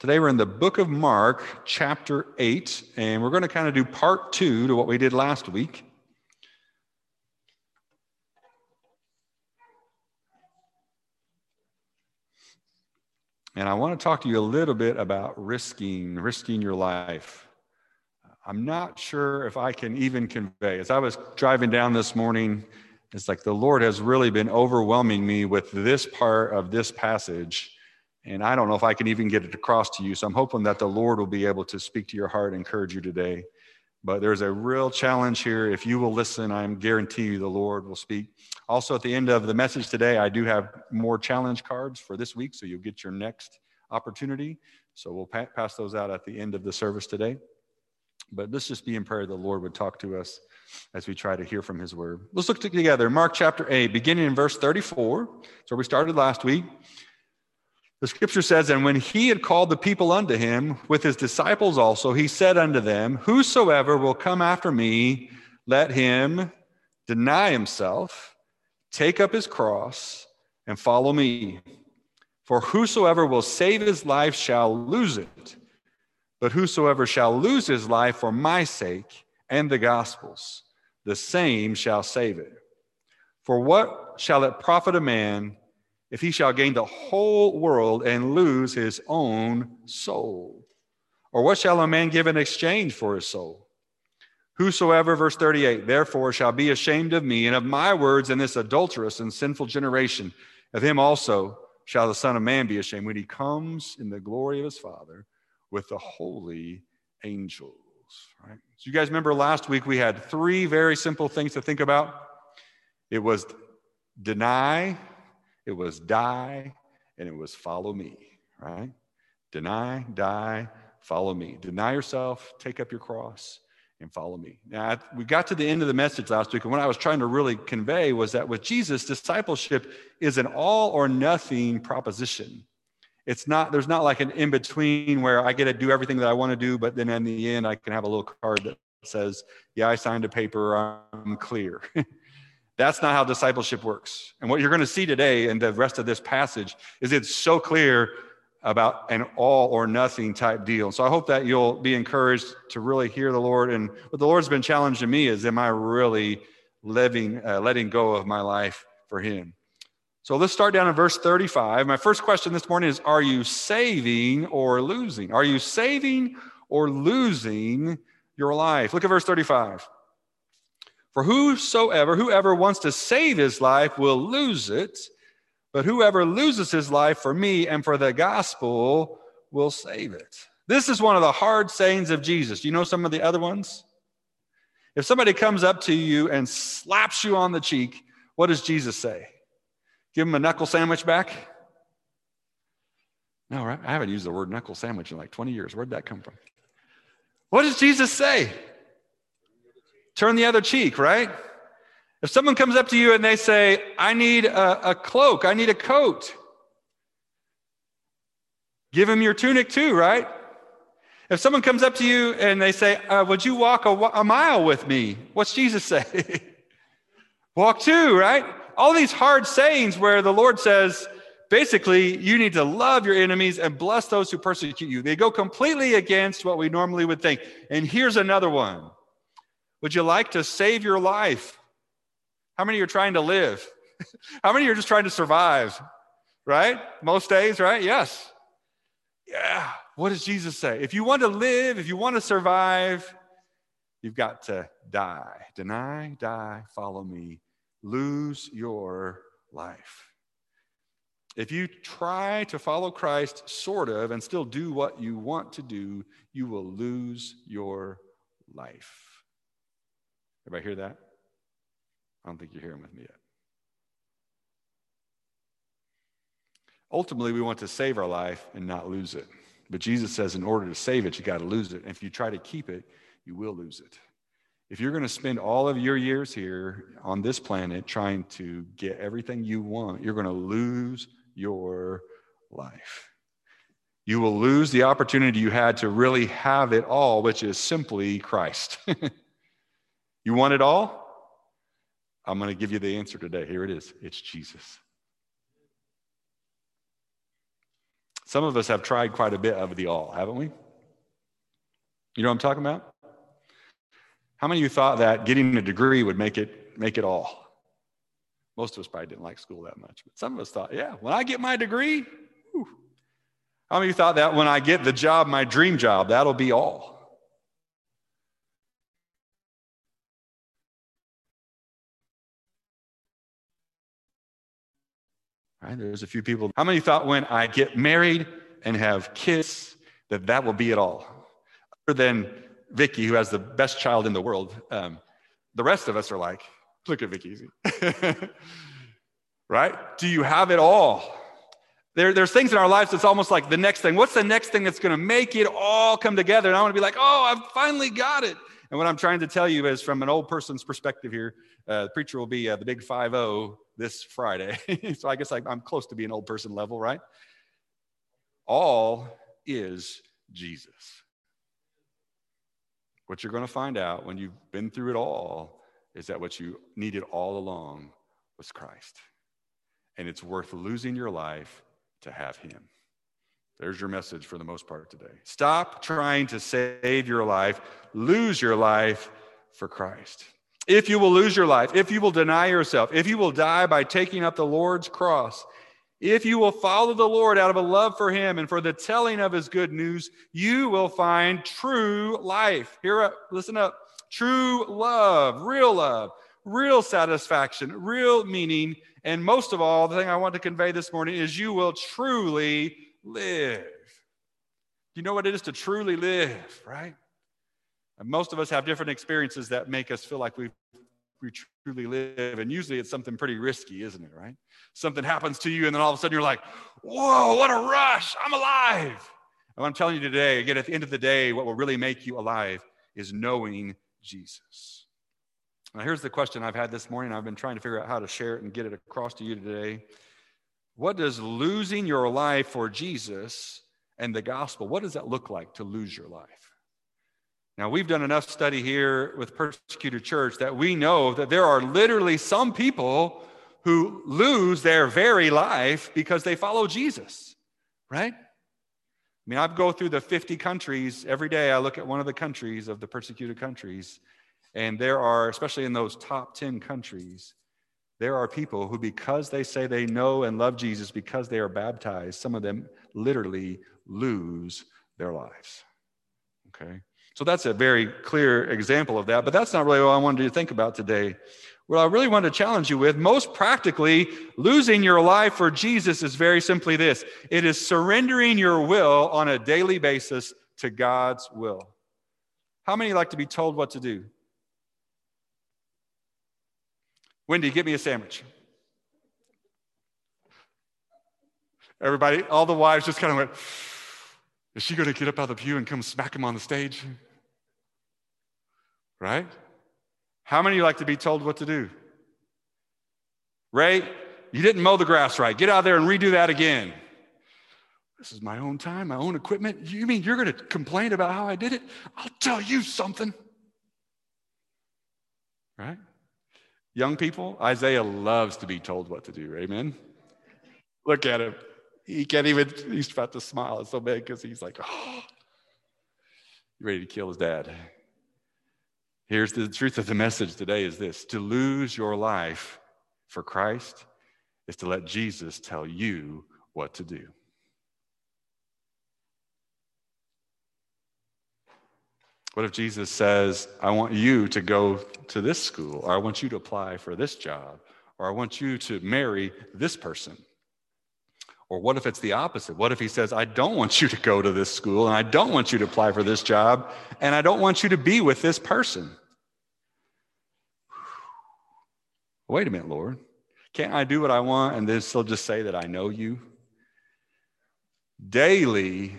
Today we're in the book of Mark, chapter 8, and we're going to kind of do part two to what we did last week. And I want to talk to you a little bit about risking, risking your life. I'm not sure if I can even convey. As I was driving down this morning, it's like the Lord has really been overwhelming me with this part of this passage and I don't know if I can even get it across to you. So I'm hoping that the Lord will be able to speak to your heart encourage you today. But there's a real challenge here. If you will listen, I am guarantee you the Lord will speak. Also, at the end of the message today, I do have more challenge cards for this week. So you'll get your next opportunity. So we'll pa- pass those out at the end of the service today. But let's just be in prayer the Lord would talk to us as we try to hear from his word. Let's look together. Mark chapter 8, beginning in verse 34. So we started last week. The scripture says, And when he had called the people unto him, with his disciples also, he said unto them, Whosoever will come after me, let him deny himself, take up his cross, and follow me. For whosoever will save his life shall lose it, but whosoever shall lose his life for my sake and the gospel's, the same shall save it. For what shall it profit a man? If he shall gain the whole world and lose his own soul? Or what shall a man give in exchange for his soul? Whosoever, verse 38, therefore shall be ashamed of me and of my words in this adulterous and sinful generation, of him also shall the Son of Man be ashamed when he comes in the glory of his Father with the holy angels. Right? So you guys remember last week we had three very simple things to think about. It was deny, it was die and it was follow me, right? Deny, die, follow me. Deny yourself, take up your cross, and follow me. Now, we got to the end of the message last week, and what I was trying to really convey was that with Jesus, discipleship is an all or nothing proposition. It's not, there's not like an in between where I get to do everything that I want to do, but then in the end, I can have a little card that says, Yeah, I signed a paper, I'm clear. That's not how discipleship works. And what you're going to see today in the rest of this passage is it's so clear about an all or nothing type deal. So I hope that you'll be encouraged to really hear the Lord. And what the Lord's been challenging me is, am I really living, uh, letting go of my life for Him? So let's start down in verse 35. My first question this morning is Are you saving or losing? Are you saving or losing your life? Look at verse 35. For whosoever, whoever wants to save his life will lose it, but whoever loses his life for me and for the gospel will save it. This is one of the hard sayings of Jesus. You know some of the other ones? If somebody comes up to you and slaps you on the cheek, what does Jesus say? Give him a knuckle sandwich back? No, right? I haven't used the word knuckle sandwich in like 20 years. Where'd that come from? What does Jesus say? Turn the other cheek, right? If someone comes up to you and they say, I need a, a cloak, I need a coat, give them your tunic too, right? If someone comes up to you and they say, uh, Would you walk a, a mile with me? What's Jesus say? walk two, right? All these hard sayings where the Lord says, basically, you need to love your enemies and bless those who persecute you. They go completely against what we normally would think. And here's another one would you like to save your life? How many are trying to live? How many are just trying to survive? Right? Most days, right? Yes. Yeah. What does Jesus say? If you want to live, if you want to survive, you've got to die. Deny, die, follow me. Lose your life. If you try to follow Christ, sort of, and still do what you want to do, you will lose your life. Everybody hear that? I don't think you're hearing with me yet. Ultimately, we want to save our life and not lose it. But Jesus says, in order to save it, you got to lose it. And if you try to keep it, you will lose it. If you're going to spend all of your years here on this planet trying to get everything you want, you're going to lose your life. You will lose the opportunity you had to really have it all, which is simply Christ. You want it all? I'm going to give you the answer today. Here it is it's Jesus. Some of us have tried quite a bit of the all, haven't we? You know what I'm talking about? How many of you thought that getting a degree would make it make it all? Most of us probably didn't like school that much, but some of us thought, yeah, when I get my degree, whew. how many of you thought that when I get the job, my dream job, that'll be all? Right? There's a few people. How many thought when I get married and have kids that that will be it all? Other than Vicky, who has the best child in the world, um, the rest of us are like, look at Vicky. right? Do you have it all? There, there's things in our lives that's almost like the next thing. What's the next thing that's going to make it all come together? And I want to be like, oh, I've finally got it. And what I'm trying to tell you is from an old person's perspective here, uh, the preacher will be uh, the big 5 0 this Friday. so I guess I'm close to being an old person level, right? All is Jesus. What you're going to find out when you've been through it all is that what you needed all along was Christ. And it's worth losing your life to have Him. There's your message for the most part today. Stop trying to save your life, lose your life for Christ. If you will lose your life, if you will deny yourself, if you will die by taking up the Lord's cross, if you will follow the Lord out of a love for him and for the telling of his good news, you will find true life. Here up, listen up. True love, real love, real satisfaction, real meaning, and most of all, the thing I want to convey this morning is you will truly live. You know what it is to truly live, right? Most of us have different experiences that make us feel like we we truly live. And usually it's something pretty risky, isn't it, right? Something happens to you, and then all of a sudden you're like, whoa, what a rush, I'm alive. And I'm telling you today, again, at the end of the day, what will really make you alive is knowing Jesus. Now, here's the question I've had this morning. I've been trying to figure out how to share it and get it across to you today. What does losing your life for Jesus and the gospel, what does that look like to lose your life? Now, we've done enough study here with persecuted church that we know that there are literally some people who lose their very life because they follow Jesus, right? I mean, I go through the 50 countries every day. I look at one of the countries of the persecuted countries, and there are, especially in those top 10 countries, there are people who, because they say they know and love Jesus, because they are baptized, some of them literally lose their lives. Okay? So that's a very clear example of that, but that's not really what I wanted you to think about today. What I really want to challenge you with, most practically, losing your life for Jesus is very simply this it is surrendering your will on a daily basis to God's will. How many like to be told what to do? Wendy, get me a sandwich. Everybody, all the wives just kind of went, is she going to get up out of the pew and come smack him on the stage? Right? How many like to be told what to do? Ray, you didn't mow the grass right. Get out there and redo that again. This is my own time, my own equipment. You mean you're going to complain about how I did it? I'll tell you something. Right? Young people, Isaiah loves to be told what to do. Amen. Look at him. He can't even, he's about to smile. It's so big because he's like, oh, ready to kill his dad. Here's the truth of the message today is this to lose your life for Christ is to let Jesus tell you what to do. What if Jesus says, I want you to go to this school, or I want you to apply for this job, or I want you to marry this person? Or what if it's the opposite? What if he says, I don't want you to go to this school, and I don't want you to apply for this job, and I don't want you to be with this person? Wait a minute, Lord. Can't I do what I want and then still just say that I know you? Daily,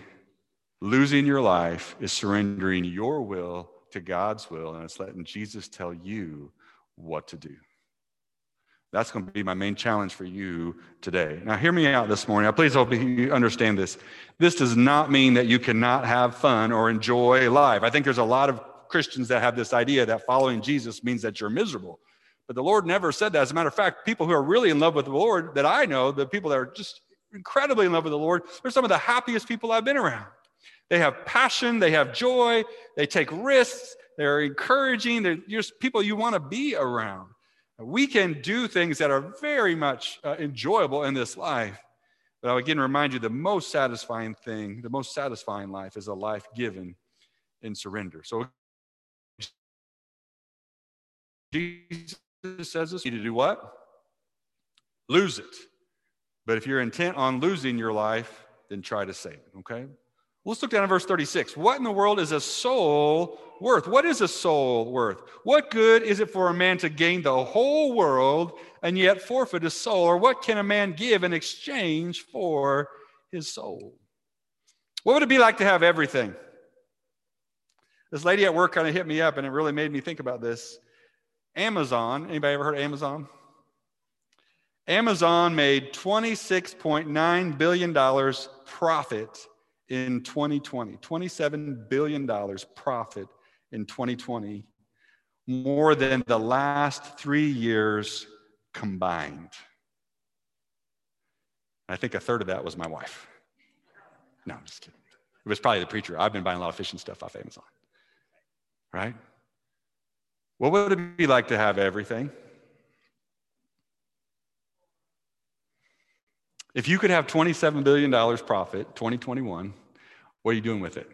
losing your life is surrendering your will to God's will, and it's letting Jesus tell you what to do. That's going to be my main challenge for you today. Now, hear me out this morning. I please hope you understand this. This does not mean that you cannot have fun or enjoy life. I think there's a lot of Christians that have this idea that following Jesus means that you're miserable. But the Lord never said that. As a matter of fact, people who are really in love with the Lord that I know, the people that are just incredibly in love with the Lord, they're some of the happiest people I've been around. They have passion, they have joy, they take risks, they're encouraging, they're just people you want to be around. We can do things that are very much uh, enjoyable in this life. But I'll again remind you the most satisfying thing, the most satisfying life is a life given in surrender. So Jesus says this, you need to do what? Lose it. But if you're intent on losing your life, then try to save it, okay? Let's look down at verse 36. What in the world is a soul worth? What is a soul worth? What good is it for a man to gain the whole world and yet forfeit his soul? Or what can a man give in exchange for his soul? What would it be like to have everything? This lady at work kind of hit me up and it really made me think about this. Amazon, anybody ever heard of Amazon? Amazon made $26.9 billion profit in 2020, $27 billion profit in 2020, more than the last three years combined. I think a third of that was my wife. No, I'm just kidding. It was probably the preacher. I've been buying a lot of fishing stuff off Amazon. Right? What would it be like to have everything? If you could have $27 billion profit, 2021, what are you doing with it?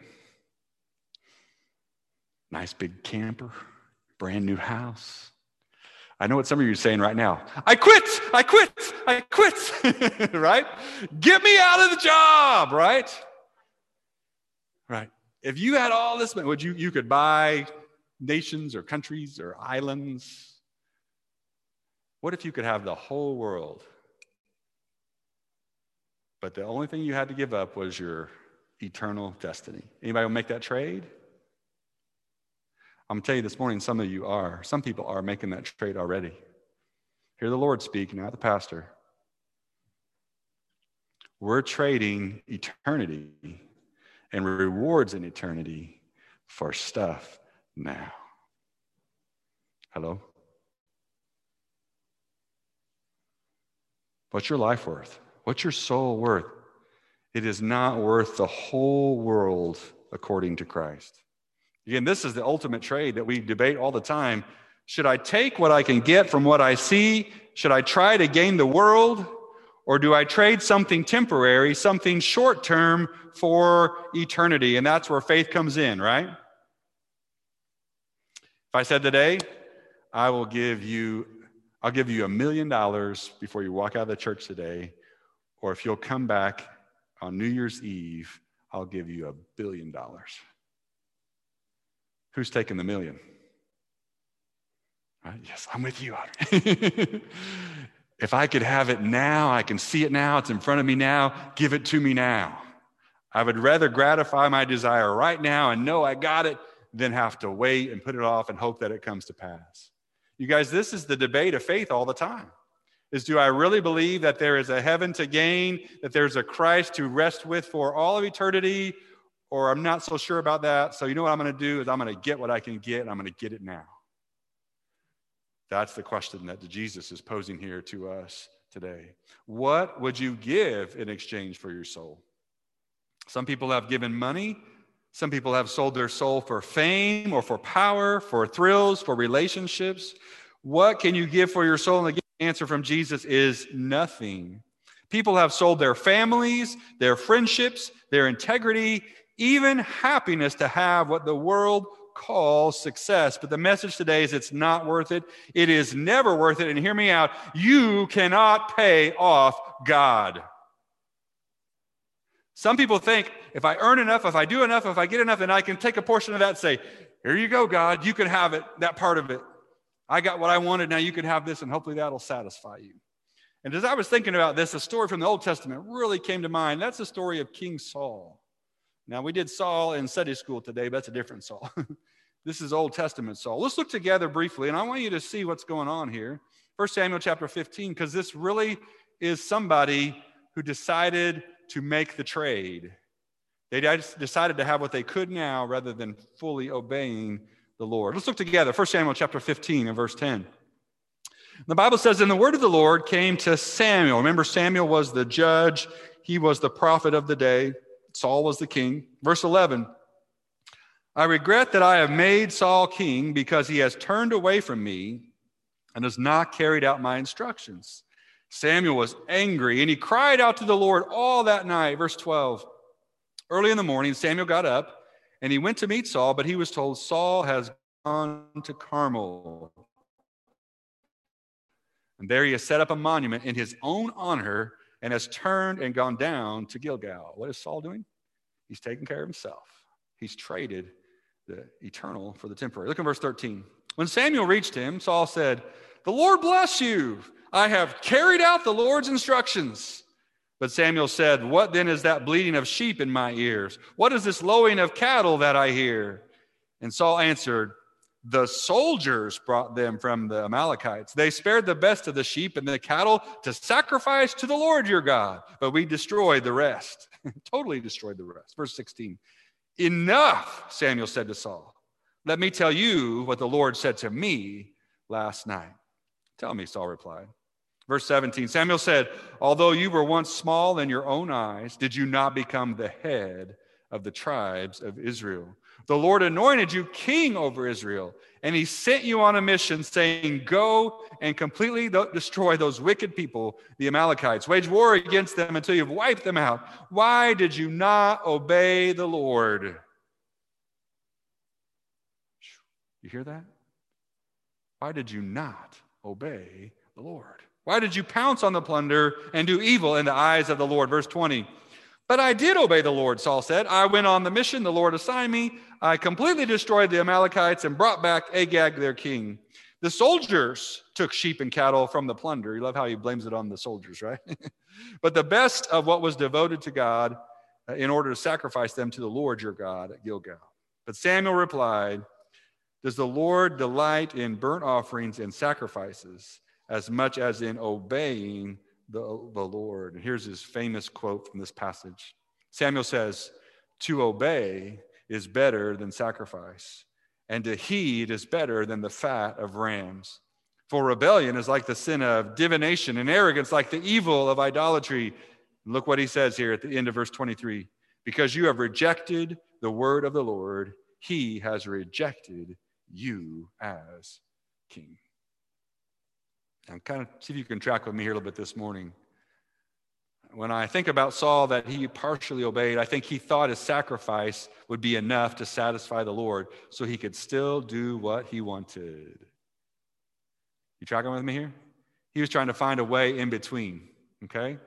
Nice big camper, brand new house. I know what some of you are saying right now. I quit, I quit, I quit, right? Get me out of the job, right? Right. If you had all this, money, would you you could buy nations or countries or islands? What if you could have the whole world? But the only thing you had to give up was your eternal destiny. Anybody will make that trade? I'm gonna tell you this morning, some of you are. Some people are making that trade already. Hear the Lord speak, not the pastor. We're trading eternity and rewards in eternity for stuff now. Hello? What's your life worth? What's your soul worth? It is not worth the whole world according to Christ. Again, this is the ultimate trade that we debate all the time. Should I take what I can get from what I see? Should I try to gain the world? Or do I trade something temporary, something short term for eternity? And that's where faith comes in, right? If I said today, I will give you, I'll give you a million dollars before you walk out of the church today, or if you'll come back on New Year's Eve, I'll give you a billion dollars. Who's taking the million? Right? Yes, I'm with you. if I could have it now, I can see it now, it's in front of me now, give it to me now. I would rather gratify my desire right now and know I got it than have to wait and put it off and hope that it comes to pass. You guys, this is the debate of faith all the time is do I really believe that there is a heaven to gain, that there's a Christ to rest with for all of eternity, or I'm not so sure about that. So, you know what I'm going to do is I'm going to get what I can get, and I'm going to get it now. That's the question that Jesus is posing here to us today. What would you give in exchange for your soul? Some people have given money. Some people have sold their soul for fame or for power, for thrills, for relationships. What can you give for your soul? Again, answer from Jesus is nothing. People have sold their families, their friendships, their integrity, even happiness to have what the world calls success. But the message today is it's not worth it. It is never worth it. And hear me out you cannot pay off God. Some people think if I earn enough, if I do enough, if I get enough, then I can take a portion of that and say, Here you go, God, you can have it, that part of it. I got what I wanted. Now you can have this, and hopefully that'll satisfy you. And as I was thinking about this, a story from the Old Testament really came to mind. That's the story of King Saul. Now, we did Saul in Sunday school today, but that's a different Saul. this is Old Testament Saul. Let's look together briefly, and I want you to see what's going on here. First Samuel chapter 15, because this really is somebody who decided to make the trade. They decided to have what they could now rather than fully obeying the Lord. Let's look together. 1 Samuel chapter 15 and verse 10. The Bible says, And the word of the Lord came to Samuel. Remember, Samuel was the judge, he was the prophet of the day, Saul was the king. Verse 11 I regret that I have made Saul king because he has turned away from me and has not carried out my instructions. Samuel was angry and he cried out to the Lord all that night. Verse 12. Early in the morning, Samuel got up and he went to meet Saul, but he was told, Saul has gone to Carmel. And there he has set up a monument in his own honor and has turned and gone down to Gilgal. What is Saul doing? He's taking care of himself. He's traded the eternal for the temporary. Look at verse 13. When Samuel reached him, Saul said, The Lord bless you. I have carried out the Lord's instructions. But Samuel said, What then is that bleating of sheep in my ears? What is this lowing of cattle that I hear? And Saul answered, The soldiers brought them from the Amalekites. They spared the best of the sheep and the cattle to sacrifice to the Lord your God, but we destroyed the rest. totally destroyed the rest. Verse 16. Enough, Samuel said to Saul. Let me tell you what the Lord said to me last night. Tell me, Saul replied. Verse 17 Samuel said, Although you were once small in your own eyes, did you not become the head of the tribes of Israel? The Lord anointed you king over Israel, and he sent you on a mission saying, Go and completely destroy those wicked people, the Amalekites. Wage war against them until you've wiped them out. Why did you not obey the Lord? You hear that? Why did you not obey the Lord? Why did you pounce on the plunder and do evil in the eyes of the Lord? Verse 20. But I did obey the Lord, Saul said. I went on the mission the Lord assigned me. I completely destroyed the Amalekites and brought back Agag, their king. The soldiers took sheep and cattle from the plunder. You love how he blames it on the soldiers, right? but the best of what was devoted to God uh, in order to sacrifice them to the Lord your God at Gilgal. But Samuel replied, Does the Lord delight in burnt offerings and sacrifices? As much as in obeying the, the Lord. And here's his famous quote from this passage Samuel says, To obey is better than sacrifice, and to heed is better than the fat of rams. For rebellion is like the sin of divination, and arrogance like the evil of idolatry. look what he says here at the end of verse 23 Because you have rejected the word of the Lord, he has rejected you as king. And kind of see if you can track with me here a little bit this morning. When I think about Saul that he partially obeyed, I think he thought his sacrifice would be enough to satisfy the Lord so he could still do what he wanted. You tracking with me here? He was trying to find a way in between, okay?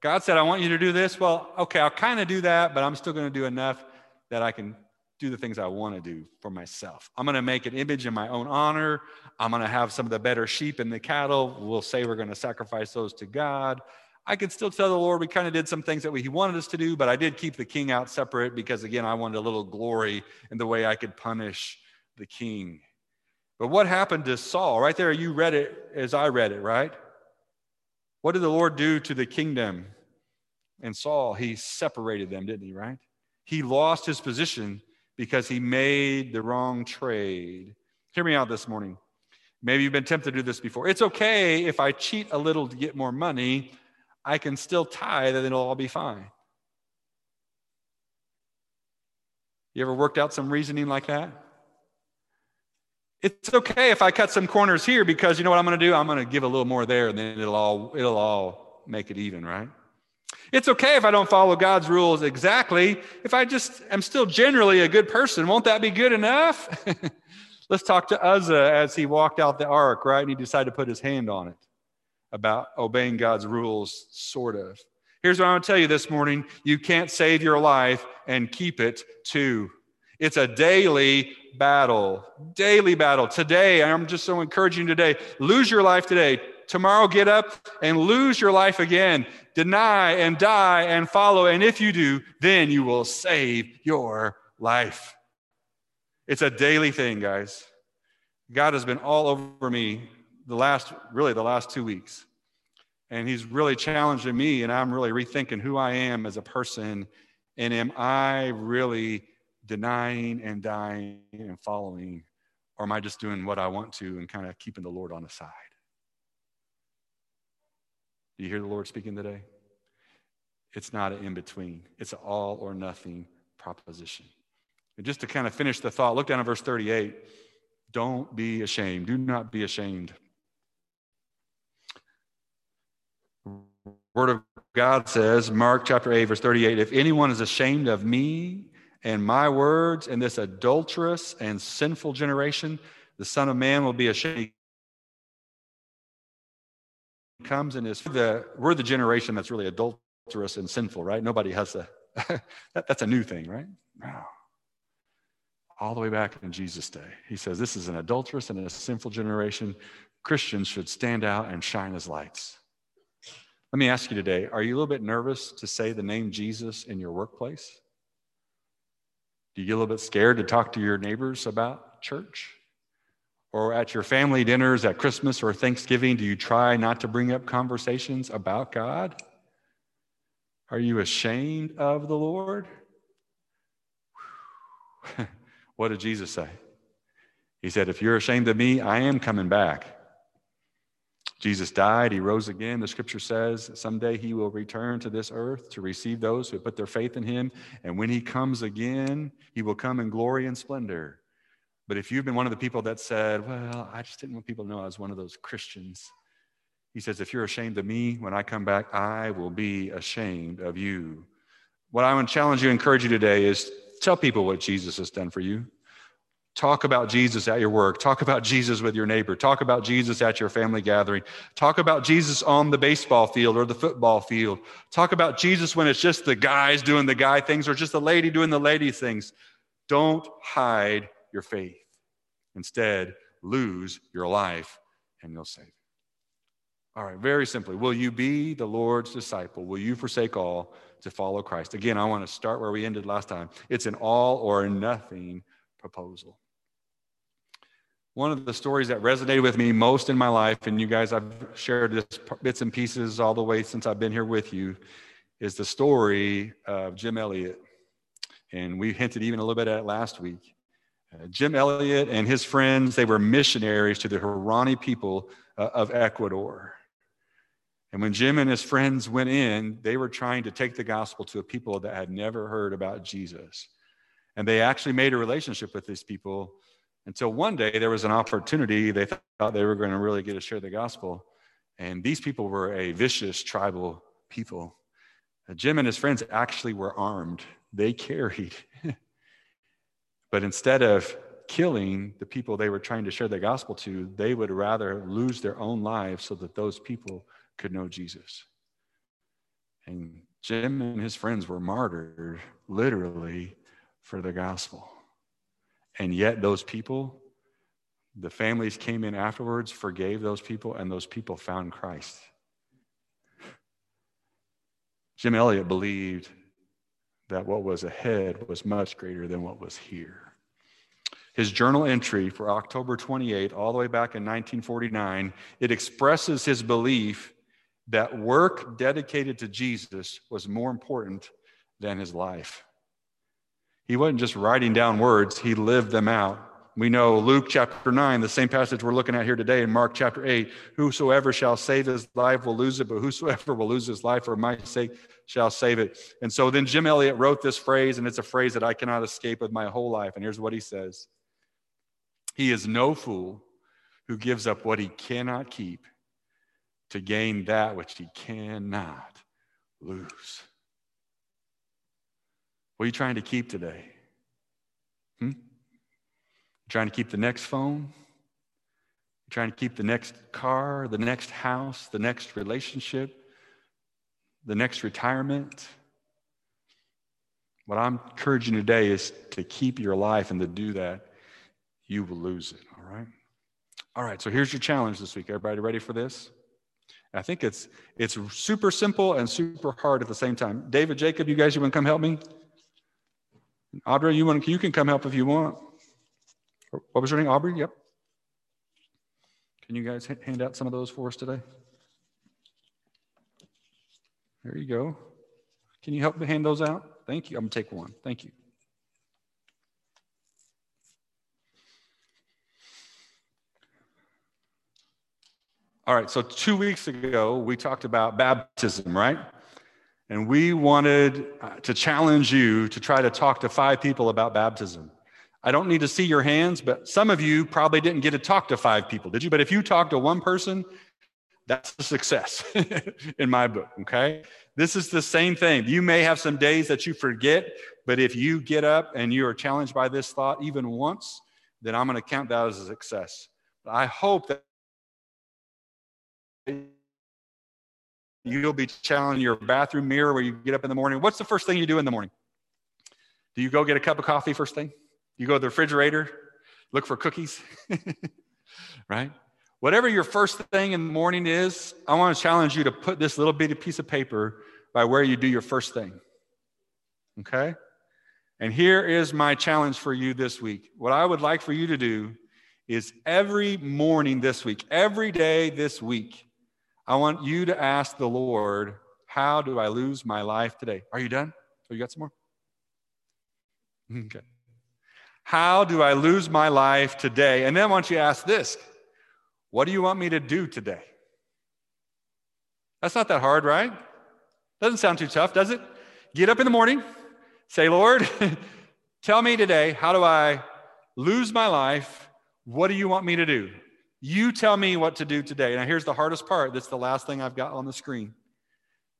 God said, I want you to do this. Well, okay, I'll kind of do that, but I'm still going to do enough that I can do the things I want to do for myself. I'm going to make an image in my own honor. I'm going to have some of the better sheep and the cattle. We'll say we're going to sacrifice those to God. I could still tell the Lord we kind of did some things that He wanted us to do, but I did keep the king out separate because, again, I wanted a little glory in the way I could punish the king. But what happened to Saul? Right there, you read it as I read it, right? What did the Lord do to the kingdom? And Saul, he separated them, didn't he, right? He lost his position because he made the wrong trade. Hear me out this morning. Maybe you've been tempted to do this before. It's okay if I cheat a little to get more money. I can still tithe and it'll all be fine. You ever worked out some reasoning like that? It's okay if I cut some corners here because you know what I'm going to do? I'm going to give a little more there and then it'll all it'll all make it even, right? It's okay if I don't follow God's rules exactly. If I just am still generally a good person, won't that be good enough? Let's talk to Uzzah as he walked out the ark, right? And he decided to put his hand on it about obeying God's rules, sort of. Here's what I want to tell you this morning you can't save your life and keep it too. It's a daily battle, daily battle. Today, I'm just so encouraging today. Lose your life today. Tomorrow, get up and lose your life again. Deny and die and follow. And if you do, then you will save your life. It's a daily thing, guys. God has been all over me the last, really, the last two weeks. And He's really challenging me, and I'm really rethinking who I am as a person. And am I really denying and dying and following? Or am I just doing what I want to and kind of keeping the Lord on the side? Do you hear the Lord speaking today? It's not an in between, it's an all or nothing proposition. And just to kind of finish the thought, look down at verse 38. Don't be ashamed. Do not be ashamed. Word of God says, Mark chapter 8, verse 38, if anyone is ashamed of me and my words in this adulterous and sinful generation, the Son of Man will be ashamed. Comes in his the we're the generation that's really adulterous and sinful, right? Nobody has a that, that's a new thing, right? Wow. All the way back in Jesus' day. He says, This is an adulterous and a sinful generation. Christians should stand out and shine as lights. Let me ask you today are you a little bit nervous to say the name Jesus in your workplace? Do you get a little bit scared to talk to your neighbors about church? Or at your family dinners at Christmas or Thanksgiving, do you try not to bring up conversations about God? Are you ashamed of the Lord? what did Jesus say? He said, If you're ashamed of me, I am coming back. Jesus died, he rose again. The scripture says someday he will return to this earth to receive those who put their faith in him. And when he comes again, he will come in glory and splendor. But if you've been one of the people that said, Well, I just didn't want people to know I was one of those Christians, he says, If you're ashamed of me when I come back, I will be ashamed of you. What I want to challenge you, encourage you today is tell people what Jesus has done for you. Talk about Jesus at your work. Talk about Jesus with your neighbor. Talk about Jesus at your family gathering. Talk about Jesus on the baseball field or the football field. Talk about Jesus when it's just the guys doing the guy things or just the lady doing the lady things. Don't hide your faith. Instead, lose your life and you'll save it. All right, very simply, will you be the Lord's disciple? Will you forsake all to follow Christ? Again, I want to start where we ended last time. It's an all or nothing proposal. One of the stories that resonated with me most in my life, and you guys, I've shared this bits and pieces all the way since I've been here with you, is the story of Jim Elliot. And we hinted even a little bit at it last week. Uh, Jim Elliot and his friends, they were missionaries to the Huaorani people uh, of Ecuador. And when Jim and his friends went in, they were trying to take the gospel to a people that had never heard about Jesus. And they actually made a relationship with these people until one day there was an opportunity. They thought they were going to really get to share the gospel. And these people were a vicious tribal people. Uh, Jim and his friends actually were armed, they carried. But instead of killing the people they were trying to share the gospel to, they would rather lose their own lives so that those people could know Jesus. And Jim and his friends were martyred literally for the gospel. And yet, those people, the families came in afterwards, forgave those people, and those people found Christ. Jim Elliot believed that what was ahead was much greater than what was here. His journal entry for October 28, all the way back in 1949, it expresses his belief that work dedicated to Jesus was more important than his life. He wasn't just writing down words, he lived them out. We know Luke chapter 9, the same passage we're looking at here today in Mark chapter 8 Whosoever shall save his life will lose it, but whosoever will lose his life for my sake shall save it. And so then Jim Elliot wrote this phrase, and it's a phrase that I cannot escape with my whole life. And here's what he says He is no fool who gives up what he cannot keep to gain that which he cannot lose. What are you trying to keep today? Hmm? Trying to keep the next phone? Trying to keep the next car, the next house, the next relationship, the next retirement? What I'm encouraging today is to keep your life, and to do that, you will lose it. All right? All right, so here's your challenge this week. Everybody ready for this? I think it's it's super simple and super hard at the same time. David, Jacob, you guys, you want to come help me? Audrey, you want you can come help if you want. What was your name? Aubrey? Yep. Can you guys hand out some of those for us today? There you go. Can you help me hand those out? Thank you. I'm going to take one. Thank you. All right, so two weeks ago, we talked about baptism, right? And we wanted uh, to challenge you to try to talk to five people about baptism. I don't need to see your hands, but some of you probably didn't get to talk to five people, did you? But if you talk to one person, that's a success in my book, okay? This is the same thing. You may have some days that you forget, but if you get up and you are challenged by this thought even once, then I'm going to count that as a success. I hope that you'll be challenging your bathroom mirror where you get up in the morning. What's the first thing you do in the morning? Do you go get a cup of coffee first thing? You go to the refrigerator, look for cookies, right? Whatever your first thing in the morning is, I want to challenge you to put this little bitty piece of paper by where you do your first thing. Okay? And here is my challenge for you this week. What I would like for you to do is every morning this week, every day this week, I want you to ask the Lord, How do I lose my life today? Are you done? Oh, you got some more? Okay. How do I lose my life today? And then once you ask this What do you want me to do today? That's not that hard, right? Doesn't sound too tough, does it? Get up in the morning, say, Lord, tell me today, how do I lose my life? What do you want me to do? You tell me what to do today. Now, here's the hardest part. That's the last thing I've got on the screen.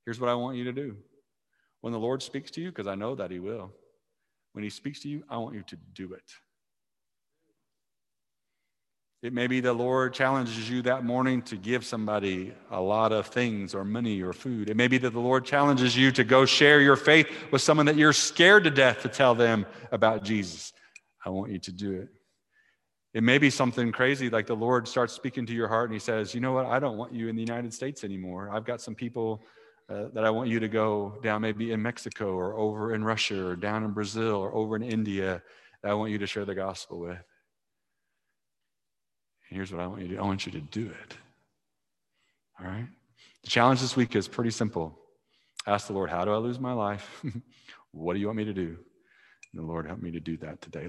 Here's what I want you to do. When the Lord speaks to you, because I know that He will, when He speaks to you, I want you to do it. It may be the Lord challenges you that morning to give somebody a lot of things or money or food. It may be that the Lord challenges you to go share your faith with someone that you're scared to death to tell them about Jesus. I want you to do it. It may be something crazy like the Lord starts speaking to your heart and He says, You know what? I don't want you in the United States anymore. I've got some people uh, that I want you to go down maybe in Mexico or over in Russia or down in Brazil or over in India that I want you to share the gospel with. And here's what I want you to do I want you to do it. All right? The challenge this week is pretty simple. Ask the Lord, How do I lose my life? what do you want me to do? And the Lord help me to do that today.